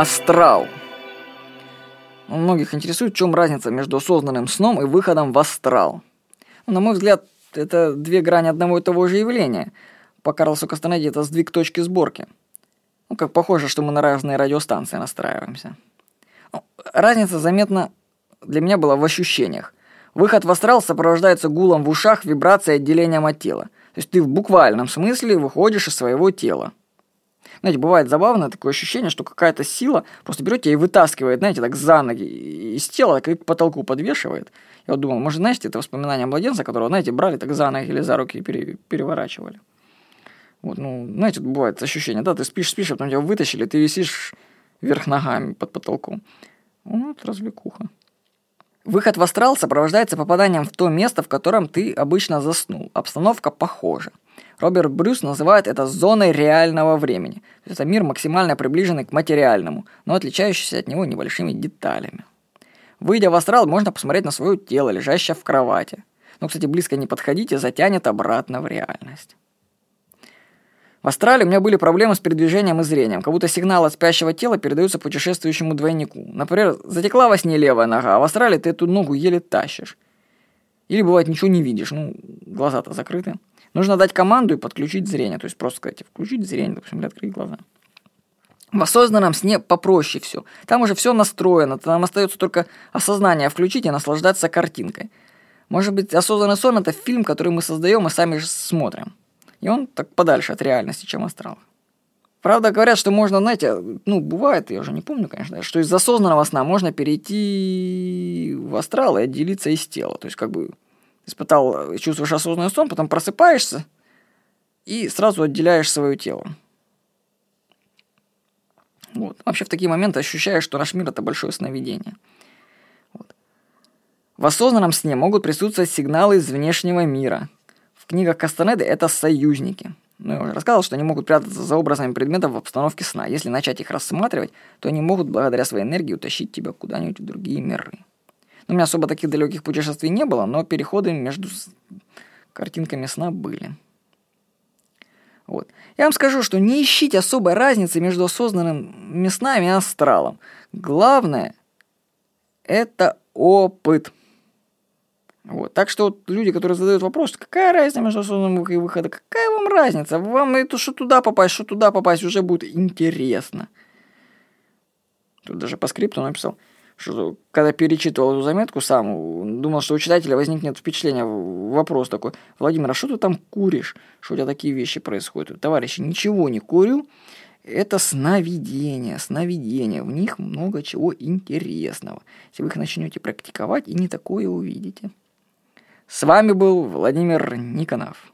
Астрал. Многих интересует, в чем разница между осознанным сном и выходом в астрал. Ну, на мой взгляд, это две грани одного и того же явления. По Карлсу Кастанеде это сдвиг точки сборки. Ну, как похоже, что мы на разные радиостанции настраиваемся. Ну, разница заметна для меня была в ощущениях. Выход в астрал сопровождается гулом в ушах, вибрацией отделением от тела. То есть ты в буквальном смысле выходишь из своего тела. Знаете, бывает забавное такое ощущение, что какая-то сила просто берет тебя и вытаскивает, знаете, так за ноги из тела, так и к потолку подвешивает. Я вот думал, может, знаете, это воспоминание младенца, которого, знаете, брали так за ноги или за руки и пере, переворачивали. Вот, ну, знаете, бывает ощущение, да, ты спишь, спишь, а потом тебя вытащили, ты висишь вверх ногами под потолком. Вот развлекуха. Выход в астрал сопровождается попаданием в то место, в котором ты обычно заснул. Обстановка похожа. Роберт Брюс называет это зоной реального времени. Это мир, максимально приближенный к материальному, но отличающийся от него небольшими деталями. Выйдя в астрал, можно посмотреть на свое тело, лежащее в кровати. Но, кстати, близко не подходите, затянет обратно в реальность. В Астрале у меня были проблемы с передвижением и зрением, как будто сигнал от спящего тела передается путешествующему двойнику. Например, затекла во сне левая нога, а в Астрале ты эту ногу еле тащишь. Или бывает ничего не видишь, ну, глаза-то закрыты. Нужно дать команду и подключить зрение. То есть просто сказать, включить зрение, допустим, или открыть глаза. В осознанном сне попроще все. Там уже все настроено, там остается только осознание включить и наслаждаться картинкой. Может быть, осознанный сон – это фильм, который мы создаем и сами же смотрим. И он так подальше от реальности, чем астрал. Правда, говорят, что можно, знаете, ну, бывает, я уже не помню, конечно, что из осознанного сна можно перейти в астрал и отделиться из тела. То есть, как бы, испытал, чувствуешь осознанный сон, потом просыпаешься и сразу отделяешь свое тело. Вот. Вообще в такие моменты ощущаешь, что наш мир – это большое сновидение. Вот. В осознанном сне могут присутствовать сигналы из внешнего мира. В книгах Кастанеды это союзники. Ну, я уже рассказывал, что они могут прятаться за образами предметов в обстановке сна. Если начать их рассматривать, то они могут благодаря своей энергии утащить тебя куда-нибудь в другие миры. У меня особо таких далеких путешествий не было, но переходы между картинками сна были. Вот. Я вам скажу, что не ищите особой разницы между осознанными снами и астралом. Главное – это опыт. Вот. Так что вот люди, которые задают вопрос, какая разница между осознанным и выходом, какая вам разница? Вам это что туда попасть, что туда попасть, уже будет интересно. Тут даже по скрипту написал – что когда перечитывал эту заметку сам, думал, что у читателя возникнет впечатление, вопрос такой, Владимир, а что ты там куришь, что у тебя такие вещи происходят? Товарищи, ничего не курю, это сновидения, сновидения, в них много чего интересного. Если вы их начнете практиковать, и не такое увидите. С вами был Владимир Никонов.